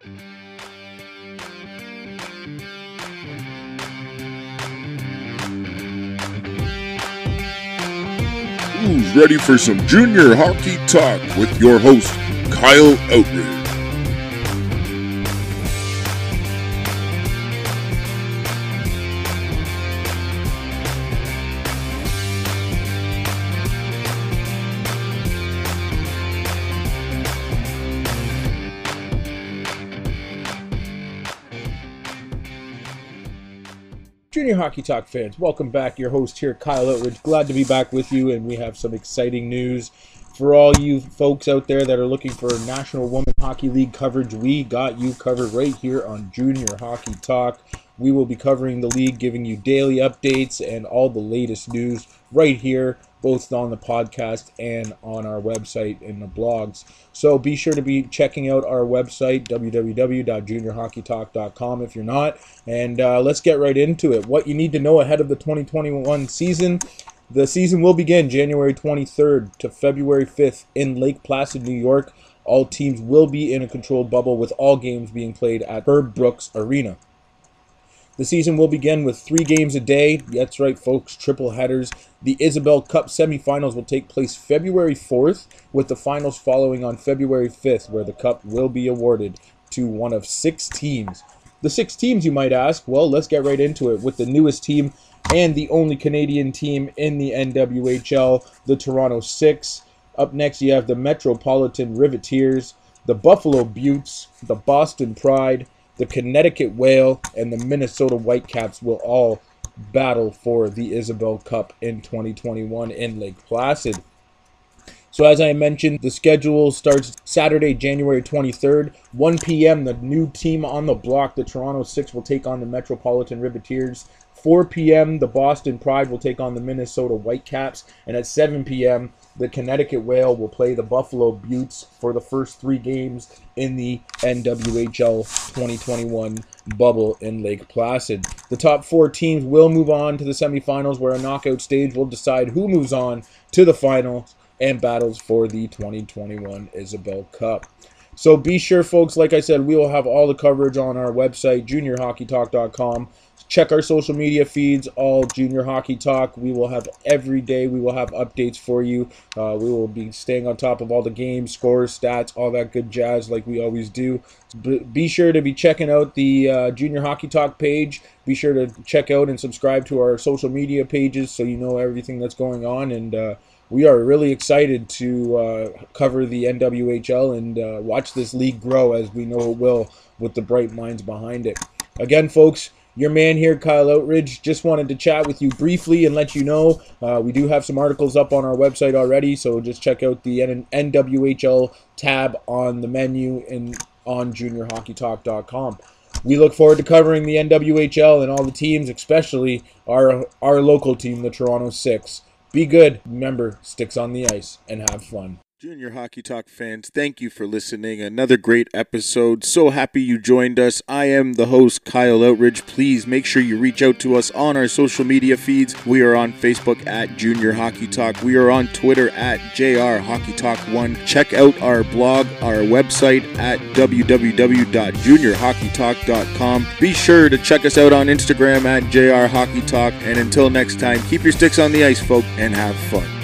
Who's ready for some junior hockey talk with your host, Kyle Outridge? Junior Hockey Talk fans, welcome back. Your host here, Kyle Outridge. Glad to be back with you, and we have some exciting news for all you folks out there that are looking for National Women Hockey League coverage. We got you covered right here on Junior Hockey Talk. We will be covering the league, giving you daily updates and all the latest news right here, both on the podcast and on our website and the blogs. So be sure to be checking out our website, www.juniorhockeytalk.com, if you're not. And uh, let's get right into it. What you need to know ahead of the 2021 season. The season will begin January 23rd to February 5th in Lake Placid, New York. All teams will be in a controlled bubble with all games being played at Herb Brooks Arena. The season will begin with three games a day. That's right, folks, triple headers. The Isobel Cup semifinals will take place February 4th, with the finals following on February 5th, where the cup will be awarded to one of six teams. The six teams, you might ask? Well, let's get right into it with the newest team and the only Canadian team in the NWHL, the Toronto Six. Up next, you have the Metropolitan Riveteers, the Buffalo Beauts, the Boston Pride, the Connecticut Whale, and the Minnesota Whitecaps will all battle for the Isobel Cup in 2021 in Lake Placid. So, as I mentioned, the schedule starts Saturday, January 23rd, 1 p.m. The new team on the block, the Toronto Six, will take on the Metropolitan Riveteers. 4 p.m., the Boston Pride will take on the Minnesota Whitecaps. And at 7 p.m., the Connecticut Whale will play the Buffalo Beauts for the first three games in the NWHL 2021 bubble in Lake Placid. The top four teams will move on to the semifinals, where a knockout stage will decide who moves on to the finals and battles for the 2021 Isobel Cup. So be sure, folks, like I said, we will have all the coverage on our website, juniorhockeytalk.com. Check our social media feeds, all Junior Hockey Talk. We will have every day, we will have updates for you. Uh, we will be staying on top of all the games, scores, stats, all that good jazz like we always do. Be sure to be checking out the uh, Junior Hockey Talk page. Be sure to check out and subscribe to our social media pages so you know everything that's going on. And uh, we are really excited to uh, cover the NWHL and uh, watch this league grow as we know it will with the bright minds behind it. Again, folks, your man here, Kyle Outridge, just wanted to chat with you briefly and let you know uh, we do have some articles up on our website already, so just check out the N- NWHL tab on the menu and on juniorhockeytalk.com. We look forward to covering the NWHL and all the teams, especially our our local team, the Toronto Six. Be good. Remember, sticks on the ice and have fun. Junior Hockey Talk fans, thank you for listening. Another great episode. So happy you joined us. I am the host, Kyle Outridge. Please make sure you reach out to us on our social media feeds. We are on Facebook at Junior Hockey Talk. We are on Twitter at JR Hockey Talk 1. Check out our blog, our website at www.juniorhockeytalk.com. Be sure to check us out on Instagram at JR Hockey Talk. And until next time, keep your sticks on the ice, folks, and have fun.